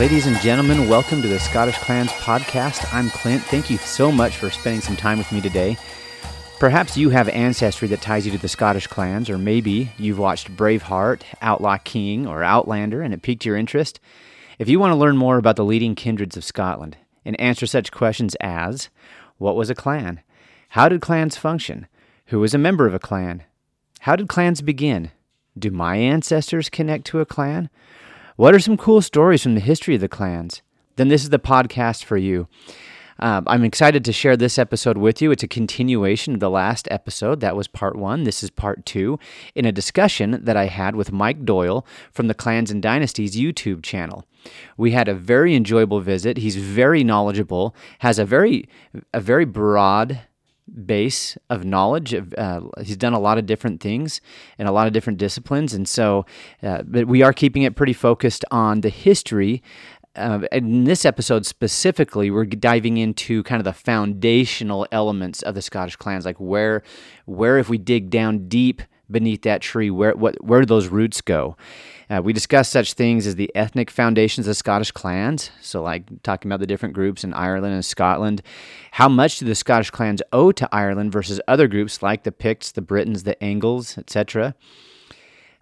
Ladies and gentlemen, welcome to the Scottish Clans podcast. I'm Clint. Thank you so much for spending some time with me today. Perhaps you have ancestry that ties you to the Scottish clans, or maybe you've watched Braveheart, Outlaw King, or Outlander and it piqued your interest. If you want to learn more about the leading kindreds of Scotland and answer such questions as what was a clan? How did clans function? Who was a member of a clan? How did clans begin? Do my ancestors connect to a clan? What are some cool stories from the history of the clans? Then this is the podcast for you. Um, I'm excited to share this episode with you. It's a continuation of the last episode. That was part one. This is part two in a discussion that I had with Mike Doyle from the Clans and Dynasties YouTube channel. We had a very enjoyable visit. He's very knowledgeable, has a very a very broad base of knowledge. Uh, he's done a lot of different things in a lot of different disciplines, and so, uh, but we are keeping it pretty focused on the history. Uh, in this episode specifically, we're diving into kind of the foundational elements of the Scottish clans, like where, where if we dig down deep beneath that tree, where what where do those roots go? Uh, we discuss such things as the ethnic foundations of Scottish clans, so like talking about the different groups in Ireland and Scotland. How much do the Scottish clans owe to Ireland versus other groups like the Picts, the Britons, the Angles, etc.?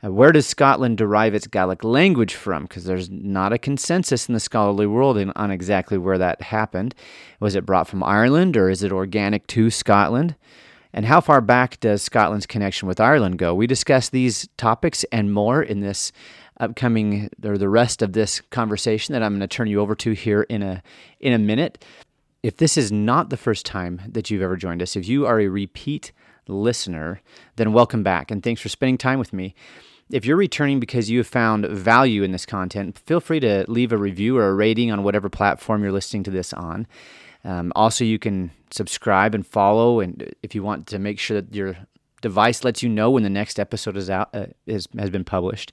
Uh, where does Scotland derive its Gaelic language from? Because there's not a consensus in the scholarly world on exactly where that happened. Was it brought from Ireland or is it organic to Scotland? And how far back does Scotland's connection with Ireland go? We discuss these topics and more in this upcoming or the rest of this conversation that I'm going to turn you over to here in a in a minute. If this is not the first time that you've ever joined us, if you are a repeat listener, then welcome back and thanks for spending time with me. If you're returning because you have found value in this content, feel free to leave a review or a rating on whatever platform you're listening to this on. Um, also, you can subscribe and follow, and if you want to make sure that your device lets you know when the next episode is out uh, is, has been published.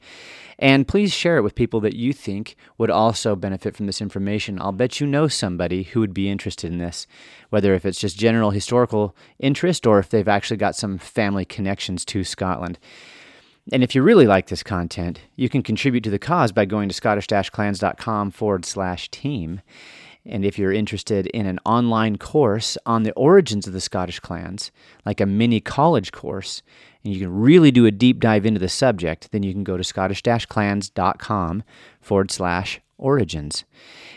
And please share it with people that you think would also benefit from this information. I'll bet you know somebody who would be interested in this, whether if it's just general historical interest or if they've actually got some family connections to Scotland. And if you really like this content, you can contribute to the cause by going to scottish-clans.com forward slash team. And if you're interested in an online course on the origins of the Scottish clans, like a mini college course, and you can really do a deep dive into the subject, then you can go to scottish-clans.com forward slash origins.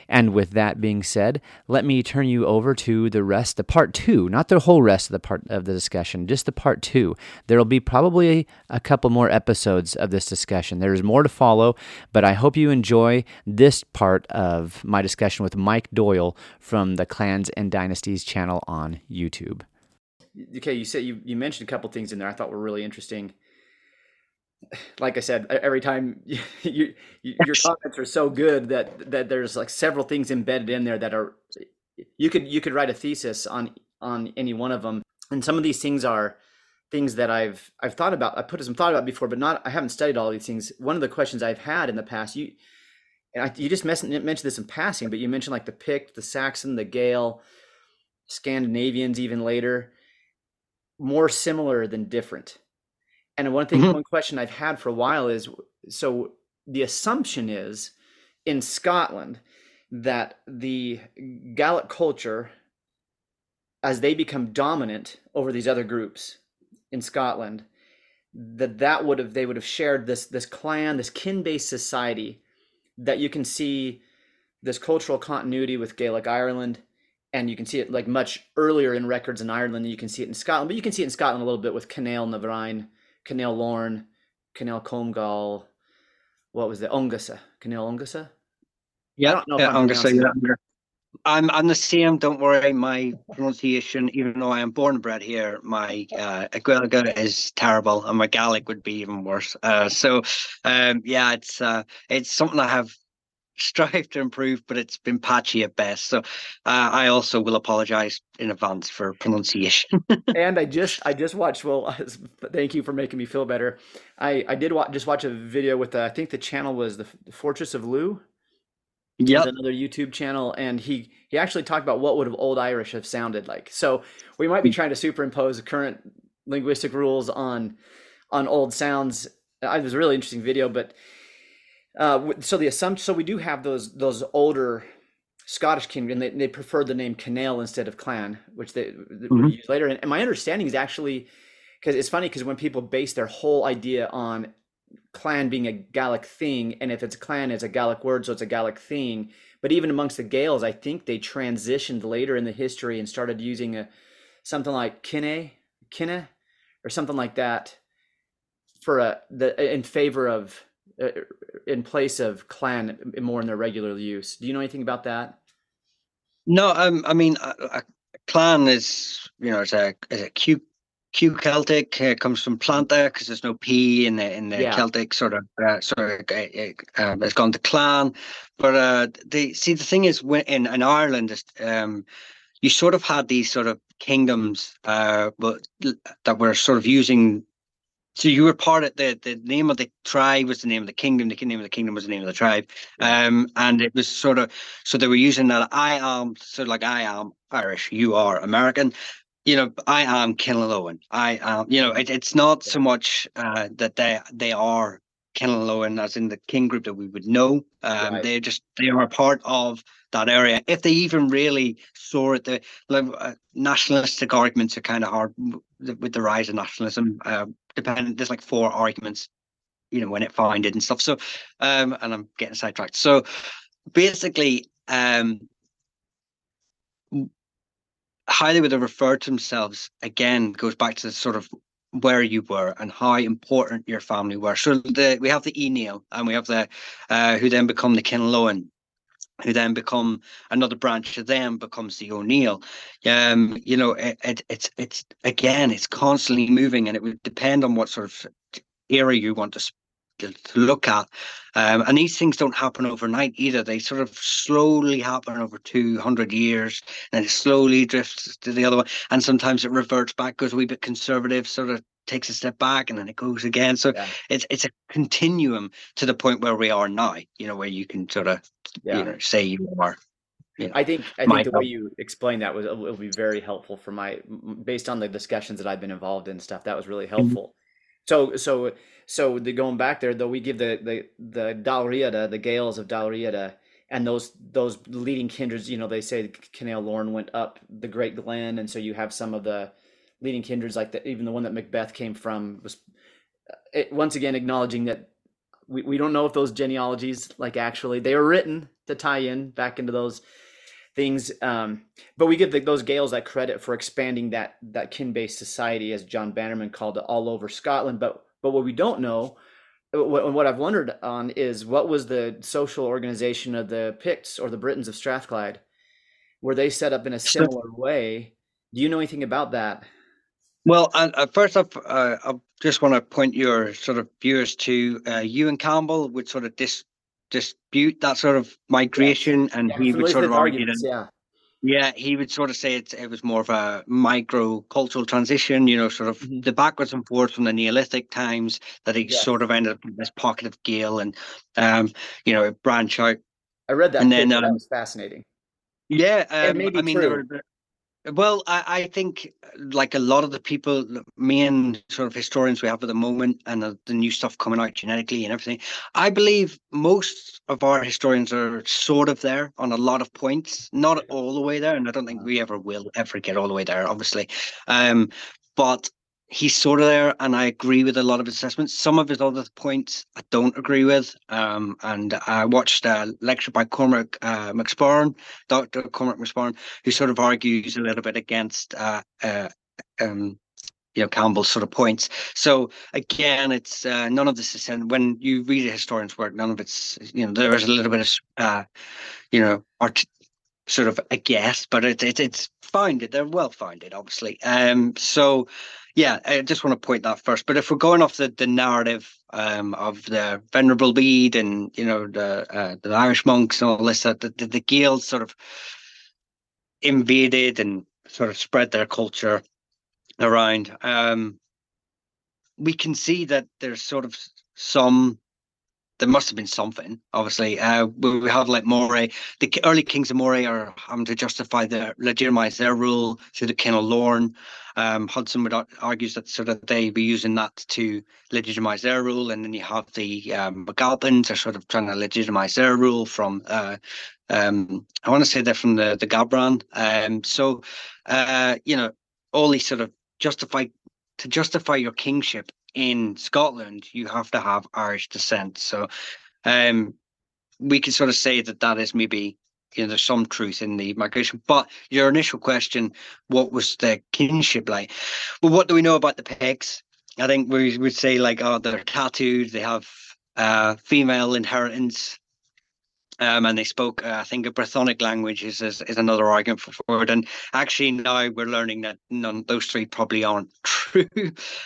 And with that being said, let me turn you over to the rest, the part two, not the whole rest of the part of the discussion, just the part two. There will be probably a couple more episodes of this discussion. There is more to follow, but I hope you enjoy this part of my discussion with Mike Doyle from the Clans and Dynasties channel on YouTube. Okay, you said you, you mentioned a couple things in there I thought were really interesting like I said, every time you, you, your comments are so good that that there's like several things embedded in there that are you could you could write a thesis on on any one of them, and some of these things are things that I've I've thought about. I put some thought about before, but not I haven't studied all these things. One of the questions I've had in the past, you and I, you just mentioned this in passing, but you mentioned like the Pict, the Saxon, the Gael, Scandinavians, even later, more similar than different and one thing, mm-hmm. one question I've had for a while is so the assumption is in Scotland that the Gaelic culture, as they become dominant over these other groups in Scotland, that that would have they would have shared this this clan, this kin-based society that you can see this cultural continuity with Gaelic Ireland, and you can see it like much earlier in records in Ireland than you can see it in Scotland, but you can see it in Scotland a little bit with Cannell na Bhrain Canal Lorne, Canal Comgal, what was the Ongasa? Canal Ongasa? Yeah, yeah yeah. I'm I'm the same. Don't worry, my pronunciation, even though I am born and bred here, my uh, is terrible, and my Gaelic would be even worse. Uh, so, um, yeah, it's uh, it's something I have strive to improve, but it's been patchy at best. So uh, I also will apologize in advance for pronunciation. and I just I just watched. Well, thank you for making me feel better. I I did watch, just watch a video with the, I think the channel was the, the Fortress of Lugh. Yeah, another YouTube channel, and he he actually talked about what would have Old Irish have sounded like. So we might be trying to superimpose current linguistic rules on on old sounds. It was a really interesting video, but Uh, so the assumption, so we do have those those older Scottish king, and they, they preferred the name Kinnail instead of clan, which they, mm-hmm. use later. And, and my understanding is actually because it's funny because when people base their whole idea on clan being a Gaelic thing, and if it's a clan, it's a Gaelic word, so it's a Gaelic thing. But even amongst the Gaels, I think they transitioned later in the history and started using a something like kinne, kinne, or something like that for a the in favor of in place of clan more in their regular use. Do you know anything about that? No, um, I mean, a, a clan is you know it's a is a Q Q Celtic uh, comes from planta because there's no P in the in the yeah. Celtic sort of uh, sort of uh, uh, it's gone to clan, but uh, the see the thing is when in in Ireland um, you sort of had these sort of kingdoms uh, but that were sort of using so you were part of the the name of the tribe was the name of the kingdom. The name of the kingdom was the name of the tribe, um, and it was sort of so they were using that. I am sort of like I am Irish. You are American. You know, I am Kinlowen. I am. You know, it, it's not so much uh, that they they are Kinlowen as in the king group that we would know. Um, right. They just they are a part of that area. If they even really saw it, the uh, nationalistic arguments are kind of hard with the rise of nationalism. Uh, there's like four arguments, you know, when it founded and stuff. So, um, and I'm getting sidetracked. So, basically, um, how they would have referred to themselves again goes back to sort of where you were and how important your family were. So the we have the Enil and we have the uh, who then become the Kinlowen who then become another branch of them becomes the O'Neill. Um, you know, it, it, it's it's again, it's constantly moving, and it would depend on what sort of era you want to to, look at. Um, and these things don't happen overnight either. They sort of slowly happen over 200 years and it slowly drifts to the other one. And sometimes it reverts back, goes a wee bit conservative, sort of takes a step back and then it goes again. So yeah. it's it's a continuum to the point where we are now, you know, where you can sort of yeah. you know say you are. You know, I think I think the help. way you explained that was it will be very helpful for my based on the discussions that I've been involved in stuff. That was really mm-hmm. helpful. Mm-hmm. So so so the going back there though, we give the the the Dalriada, the Gaels of Dalriada, and those those leading kindreds. You know, they say Kinnail Lorne went up the Great Glen, and so you have some of the leading kindreds, like the, even the one that Macbeth came from, was it, once again acknowledging that we, we don't know if those genealogies, like actually, they were written to tie in back into those things. Um, but we give the, those Gaels that credit for expanding that that kin-based society, as John Bannerman called it, all over Scotland. But but what we don't know, what, what I've wondered on, is what was the social organization of the Picts or the Britons of Strathclyde? Were they set up in a similar way? Do you know anything about that? Well, uh, first up, uh, I just want to point your sort of viewers to uh, Ewan Campbell would sort of dis- dispute that sort of migration, and yeah, he would sort of argue that, yeah. Yeah, he would sort of say it, it was more of a micro cultural transition, you know, sort of mm-hmm. the backwards and forwards from the Neolithic times that he yeah. sort of ended up in this pocket of Gael and, um, you know, branch out. I read that. And then um, that was fascinating. Yeah, um, I mean, there were, well, I, I, think like a lot of the people, me and sort of historians we have at the moment, and the, the, new stuff coming out genetically and everything, I believe most of our historians are sort of there on a lot of points, not all the way there, and I don't think we ever will ever get all the way there, obviously. Um, but he's sort of there, and I agree with a lot of his assessments. Some of his other points I don't agree with. Um, and I watched a lecture by Cormac uh, Dr. Cormac McSparron, who sort of argues a little bit against uh, uh, um, you know Campbell's sort of points. So again, it's uh, none of this is when you read a historian's work, none of it's you know there is a little bit of uh, you know art sort of a guess, but it's it, it's founded. They're well founded, obviously. Um, so yeah, I just want to point that first. But if we're going off the, the narrative um, of the Venerable Bede and you know the uh, the Irish monks and all this, that the, the, the Gaels sort of invaded and sort of spread their culture around. Um, we can see that there's sort of some there must have been something. Obviously, uh, we have like Moray. The early kings of Moray are having to justify their legitimize their rule through the King of Lorne. Um, Hudson would argues that sort of they be using that to legitimize their rule, and then you have the um, are sort of trying to legitimize their rule from. Uh, um, I want to say they're from the the Gabhran. Um, so, uh, you know, all these sort of justify to justify your kingship in Scotland, you have to have Irish descent. So um, we can sort of say that that is maybe you know there's some truth in the migration. But your initial question, what was the kinship like? Well, what do we know about the Picts? I think we would say like, oh, they're tattooed. They have uh, female inheritance. Um, and they spoke, uh, I think, a Brythonic language is, is, is another argument for it. And actually, now we're learning that none those three probably aren't true.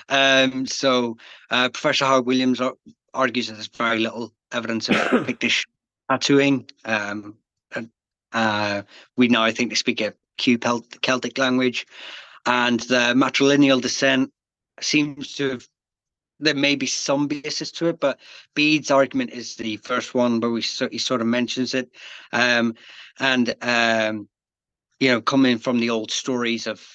um, so uh, Professor Howard Williams argues that there's very little evidence of Pictish tattooing. Um, uh, we now think they speak a Q Celtic language, and the matrilineal descent seems to have there may be some basis to it, but Bede's argument is the first one where we he sort of mentions it, um, and um, you know, coming from the old stories of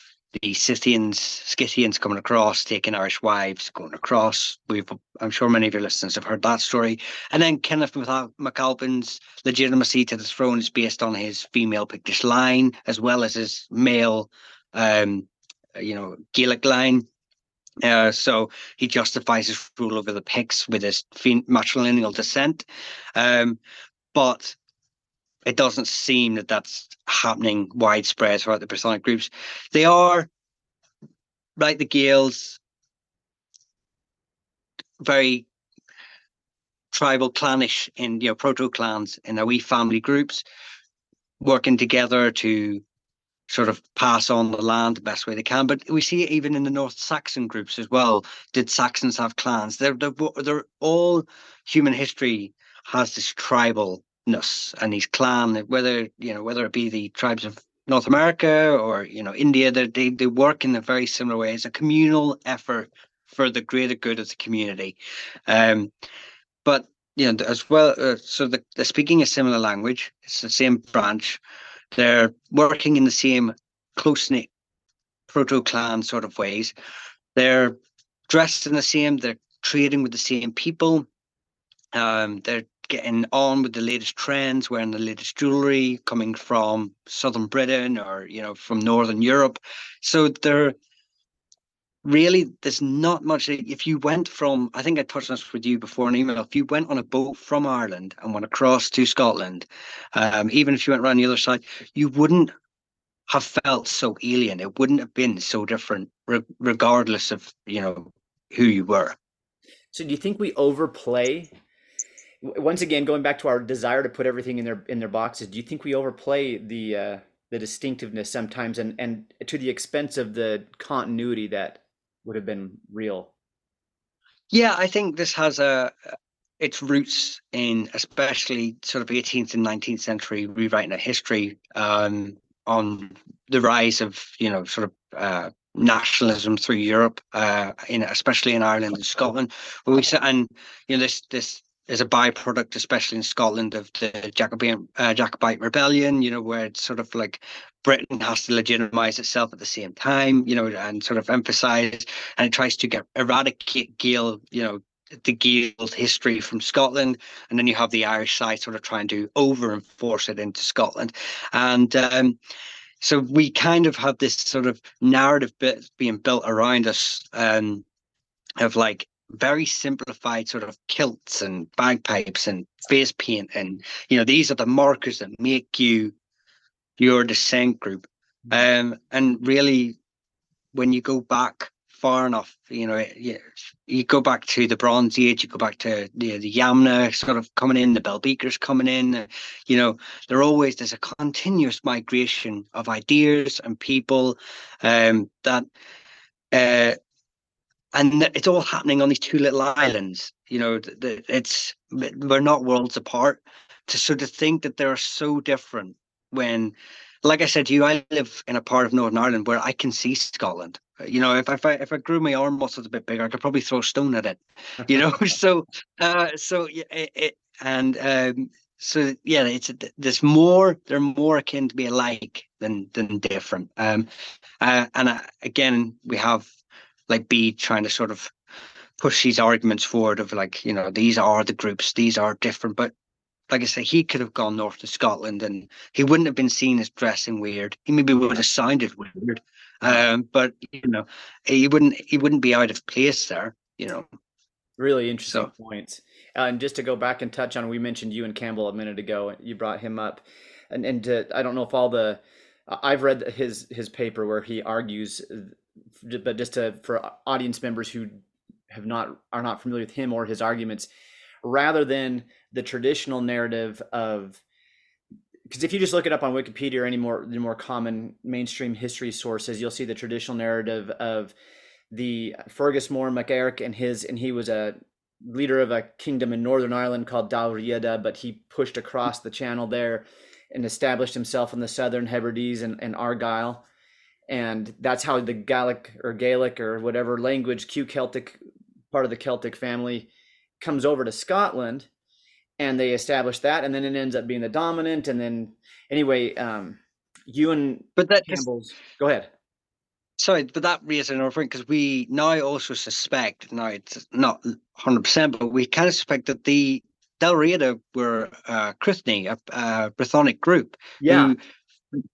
the Scythians, Scythians coming across, taking Irish wives, going across. We've, I'm sure many of your listeners have heard that story. And then Kenneth MacAlpin's legitimacy to the throne is based on his female Pictish line as well as his male, um, you know, Gaelic line. Uh, so he justifies his rule over the Picts with his matrilineal descent. Um, but it doesn't seem that that's happening widespread throughout the Brythonic groups. They are, like the Gaels, very tribal clannish in you know proto clans in their wee family groups working together to sort of pass on the land the best way they can. But we see it even in the North Saxon groups as well. Did Saxons have clans? They're they're, they're all human history has this tribalness and these clan. Whether you know whether it be the tribes of North America or you know India, they they work in a very similar way. It's a communal effort for the greater good of the community. Um, but you know as well, uh, so the, they're speaking a similar language. It's the same branch they're working in the same close knit proto clan sort of ways. They're dressed in the same. They're trading with the same people. Um, they're getting on with the latest trends, wearing the latest jewelry, coming from southern Britain or you know from northern Europe. So they're really there's not much if you went from i think i touched on this with you before an email if you went on a boat from ireland and went across to scotland um, even if you went around the other side you wouldn't have felt so alien. It wouldn't have been so different re- regardless of you know who you were. So do you think we overplay? Once again going back to our desire to put everything in their in their boxes do you think we overplay the uh the distinctiveness sometimes and and to the expense of the continuity that would have been real. Yeah, I think this has a its roots in especially sort of 18th and 19th century rewriting of history um, on the rise of you know sort of uh, nationalism through Europe, uh, in especially in Ireland and Scotland, where we said and you know this this is a byproduct, especially in Scotland, of the Jacobite uh, Jacobite rebellion. You know, where it's sort of like Britain has to legitimize itself at the same time. You know, and sort of emphasize, and it tries to get eradicate Gael. You know, the Gael's history from Scotland, and then you have the Irish side sort of trying to over enforce it into Scotland, and. Um, so we kind of have this sort of narrative bit being built around us um, of like very simplified sort of kilts and bagpipes and face paint and you know these are the markers that make you your descent group mm-hmm. um and really when you go back far enough you know you, you go back to the bronze age you go back to the, the yamna sort of coming in the Bell-Beakers coming in you know there always there's a continuous migration of ideas and people um that uh and it's all happening on these two little islands. You know, it's we're not worlds apart. To so to think that they're so different when, like I said to you, I live in a part of Northern Ireland where I can see Scotland. You know, if, if I if I grew my arm muscles a bit bigger, I could probably throw a stone at it. You know, so uh, so it, it and um, so yeah, it's there's more. They're more akin to be alike than than different. Um, uh, and uh, again, we have like Bede trying to sort of push these arguments forward of like you know these are the groups, these are different, but like I say, he could have gone north to Scotland and he wouldn't have been seen as dressing weird. He maybe would have sounded weird, um, but you know, he wouldn't he wouldn't be out of place there. You know, really interesting so. points. Uh, and just to go back and touch on, we mentioned Ewan Campbell a minute ago. You brought him up, and and to, I don't know if all the I've read his his paper where he argues, but just to for audience members who have not are not familiar with him or his arguments, rather than the traditional narrative of because if you just look it up on Wikipedia or any more the more common mainstream history sources, you'll see the traditional narrative of the Fergus MacEirc and his and he was a leader of a kingdom in Northern Ireland called Dal Riada, but he pushed across the channel there and established himself in the southern Hebrides and, and Argyll. And that's how the Gaelic or Gaelic or whatever language, Q Celtic, part of the Celtic family, comes over to Scotland and they establish that. And then it ends up being the dominant. And then, anyway, um, and but that Campbell's, just, go ahead. Sorry, but that raises another point because we now also suspect, now it's not 100%, but we kind of suspect that the Dal Riada were uh, a, a Brythonic group, yeah. who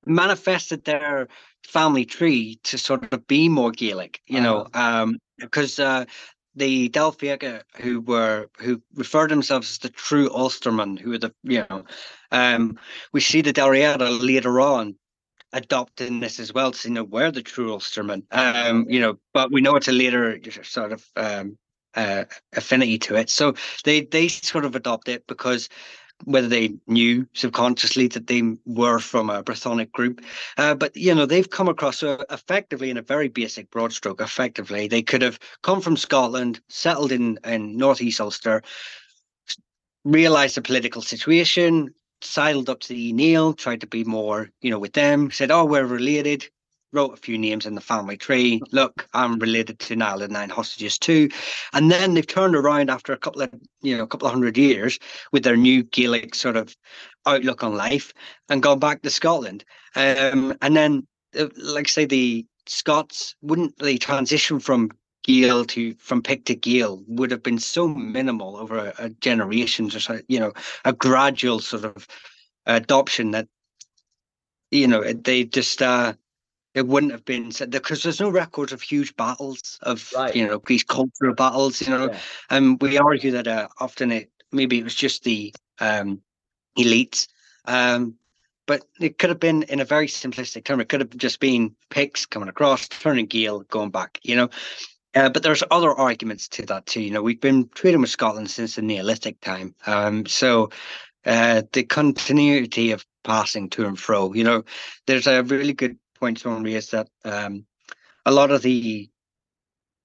manifested their family tree to sort of be more Gaelic, you uh-huh. know, um, because uh, the Fiacha who were who referred themselves as the true Ulstermen, who were the you know, um, we see the Dal Riada later on adopting this as well to you know we're the true Ulstermen. Um, you know, but we know it's a later sort of um, uh, affinity to it. So they they sort of adopt it because whether they knew subconsciously that they were from a Brythonic group, uh, but you know they've come across so effectively in a very basic broad stroke. Effectively, they could have come from Scotland, settled in in northeast Ulster, realized the political situation, sidled up to the Neil, tried to be more, you know, with them, said, Oh, we're related, wrote a few names in the family tree. Look, I'm related to Niall the Nine Hostages too. And then they've turned around after a couple of, you know, a couple of hundred years with their new Gaelic sort of outlook on life and gone back to Scotland. Um, and then, uh, like say, the Scots wouldn't they transition from Gael to from Pict to Gael would have been so minimal over a, a generation, just a, you know, a gradual sort of adoption that you know they just uh it wouldn't have been said because there's no records of huge battles of right. you know these cultural battles you know yeah. and we argue that uh, often it maybe it was just the um elites um but it could have been in a very simplistic term it could have just been Picts coming across turning Gael going back you know uh, but there's other arguments to that too. You know, we've been trading with Scotland since the Neolithic time. Um, so uh, the continuity of passing to and fro, you know, there's a really good point someone raised that um, a lot of the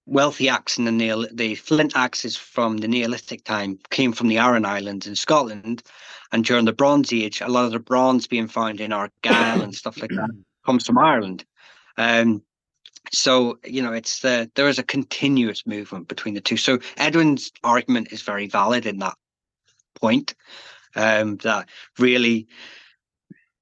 wealthy axe and the Neol- the flint axes from the Neolithic time came from the Aran Islands in Scotland, and during the Bronze Age, a lot of the bronze being found in Argyll and stuff like that comes from Ireland. Um, so you know it's the there is a continuous movement between the two so edwin's argument is very valid in that point um that really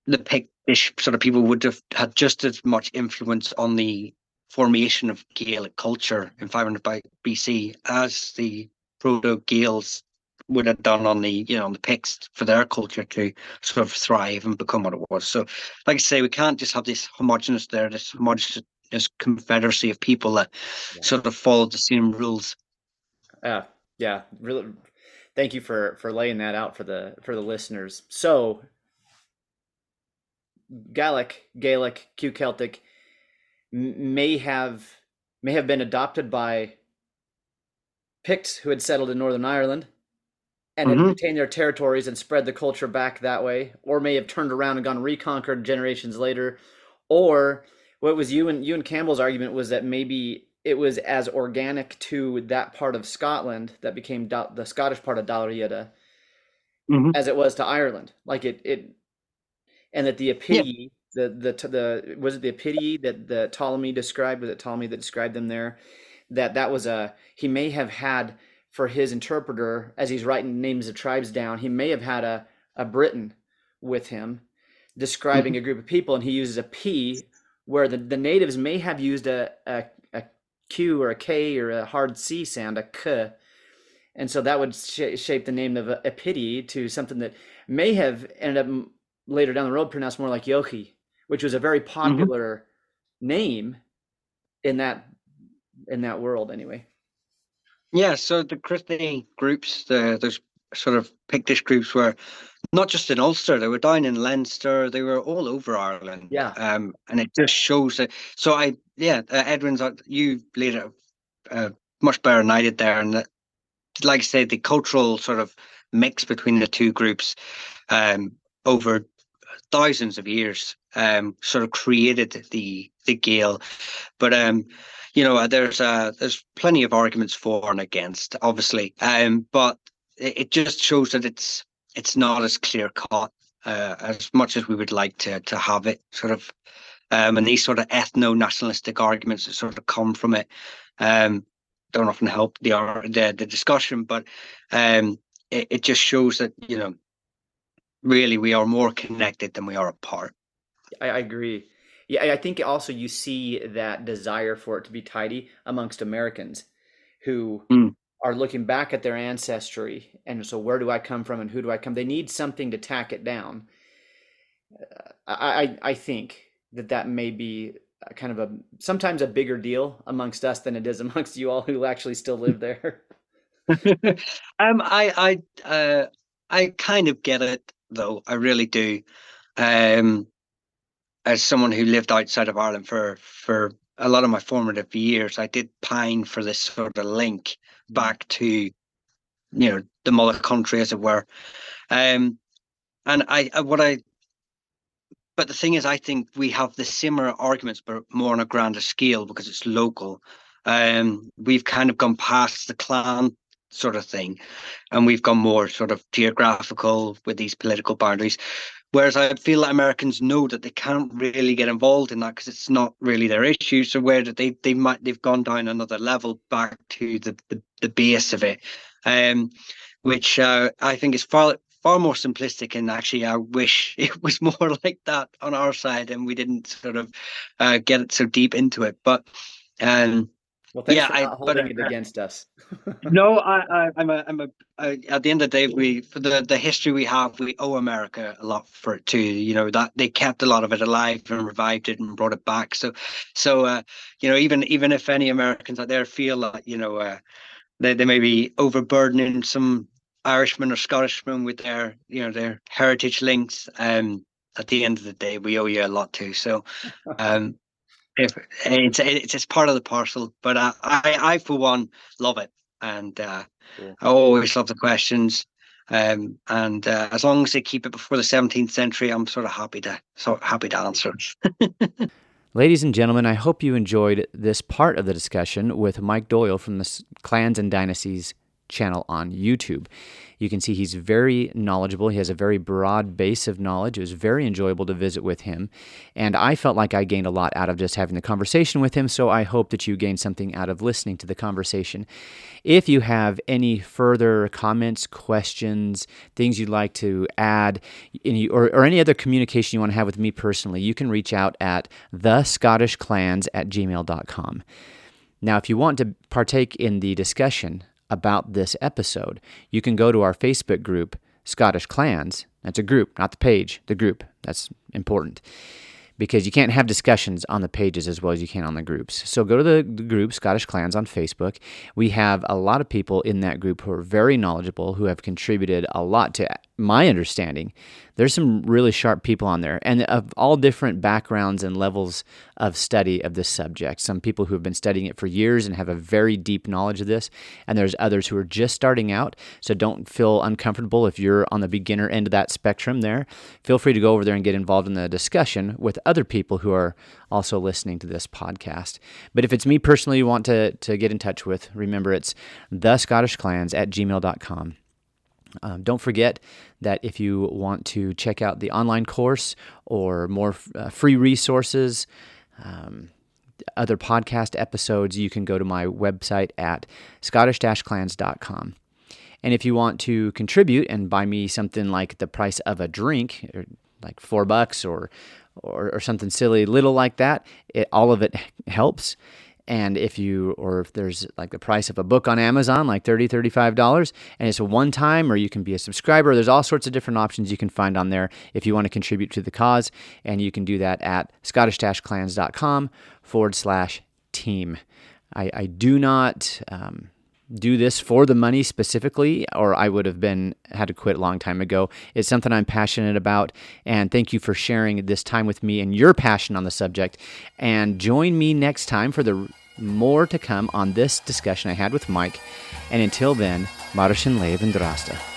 the pictish sort of people would have had just as much influence on the formation of gaelic culture in 500 bc as the proto gaels would have done on the you know on the Picts for their culture to sort of thrive and become what it was. So, like I say, we can't just have this homogenous there, this homogenous this confederacy of people that yeah. sort of followed the same rules. Yeah, yeah, really. Thank you for for laying that out for the for the listeners. So, Gaelic, Gaelic, Q Celtic may have may have been adopted by Picts who had settled in Northern Ireland and mm-hmm. retained their territories and spread the culture back that way, or may have turned around and gone reconquered generations later, or what was you and Ewan Campbell's argument was that maybe it was as organic to that part of Scotland that became the Scottish part of Dal Riada mm-hmm. as it was to Ireland. Like it, it, and that the Epidii, yeah. the the the was it the Epidii that the Ptolemy described? Was it Ptolemy that described them there? That that was a he may have had for his interpreter as he's writing names of tribes down. He may have had a a Briton with him describing mm-hmm. a group of people, and he uses a P where the, the natives may have used a, a, a Q or a K or a hard C sound, a K. And so that would sh- shape the name of Epidii to something that may have ended up later down the road pronounced more like Yochi, which was a very mm-hmm. popular mm-hmm. name in that in that world anyway. Yeah, so the Cruthin groups, the, those sort of Pictish groups were not just in Ulster, they were down in Leinster, they were all over Ireland. Yeah. Um, and it just shows that. So I, yeah, uh, Edwin's, uh, you laid it uh, much better than I did there. And that, like I said, the cultural sort of mix between the two groups um, over thousands of years um, sort of created the the Gael. But um, you know, there's uh, there's plenty of arguments for and against, obviously. Um, but it just shows that it's it's not as clear cut uh, as much as we would like to to have it sort of um, and these sort of ethno nationalistic arguments that sort of come from it um, don't often help the the, the discussion but um, it, it just shows that you know really we are more connected than we are apart. I, I agree. Yeah i think also you see that desire for it to be tidy amongst americans who mm. are looking back at their ancestry and so where do i come from and who do i come? They need something to tack it down. Uh, i i think that that may be kind of a sometimes a bigger deal amongst us than it is amongst you all who actually still live there. Um i i uh i kind of get it though i really do. Um as someone who lived outside of ireland for for a lot of my formative years i did pine for this sort of link back to you know the mother country as it were. Um and i what i but the thing is i think we have the similar arguments but more on a grander scale because it's local. Um we've kind of gone past the clan sort of thing and we've gone more sort of geographical with these political boundaries Whereas I feel that Americans know that they can't really get involved in that because it's not really their issue. So where they they might they've gone down another level back to the the, the base of it, um, which uh, I think is far far more simplistic. And actually, I wish it was more like that on our side, and we didn't sort of uh, get it so deep into it. But um, well, thanks yeah, for not I, holding but, it against us. no, I, I, I'm a, I'm a. I, at the end of the day, we for the the history we have, we owe America a lot for it too. You know that they kept a lot of it alive and revived it and brought it back. So, so uh, you know, even even if any Americans out there feel that you know uh, they they may be overburdening some Irishmen or Scottishmen with their you know their heritage links, um, at the end of the day, we owe you a lot too. So, um, if it's it's it's part of the parcel. But I I, I for one love it, and uh, yeah. I always love the questions. Um, and uh, as long as they keep it before the 17th century, I'm sort of happy to so happy to answer. Ladies and gentlemen, I hope you enjoyed this part of the discussion with Mike Doyle from the Clans and Dynasties channel on YouTube. You can see he's very knowledgeable. He has a very broad base of knowledge. It was very enjoyable to visit with him. And I felt like I gained a lot out of just having the conversation with him. So I hope that you gained something out of listening to the conversation. If you have any further comments, questions, things you'd like to add, any, or, or any other communication you want to have with me personally, you can reach out at thescottishclans at gmail.com. Now, if you want to partake in the discussion about this episode, you can go to our Facebook group, Scottish Clans. That's a group, not the page, the group. That's important because you can't have discussions on the pages as well as you can on the groups. So go to the, the, group, Scottish Clans, on Facebook. We have a lot of people in that group who are very knowledgeable, who have contributed a lot to my understanding there's some really sharp people on there and of all different backgrounds and levels of study of this subject. Some people who have been studying it for years and have a very deep knowledge of this, and there's others who are just starting out. So don't feel uncomfortable if you're on the beginner end of that spectrum there. Feel free to go over there and get involved in the discussion with other people who are also listening to this podcast. But if it's me personally you want to, to get in touch with, remember it's the Scottish Clans at gmail.com. Um, don't forget that if you want to check out the online course or more uh, free resources, um, other podcast episodes, you can go to my website at scottish-clans.com. And if you want to contribute and buy me something like the price of a drink, like four bucks or, or, or something silly little like that, it, all of it helps. And if you, or if there's like the price of a book on Amazon, like $30, $35, and it's a one time, or you can be a subscriber, there's all sorts of different options you can find on there if you want to contribute to the cause. And you can do that at scottish-clans.com forward slash team. I, I do not, um, do this for the money specifically, or I would have been had to quit a long time ago. It's something I'm passionate about, and thank you for sharing this time with me and your passion on the subject. And join me next time for the more to come on this discussion I had with Mike. And until then, Mar sin leibh an-dràsta.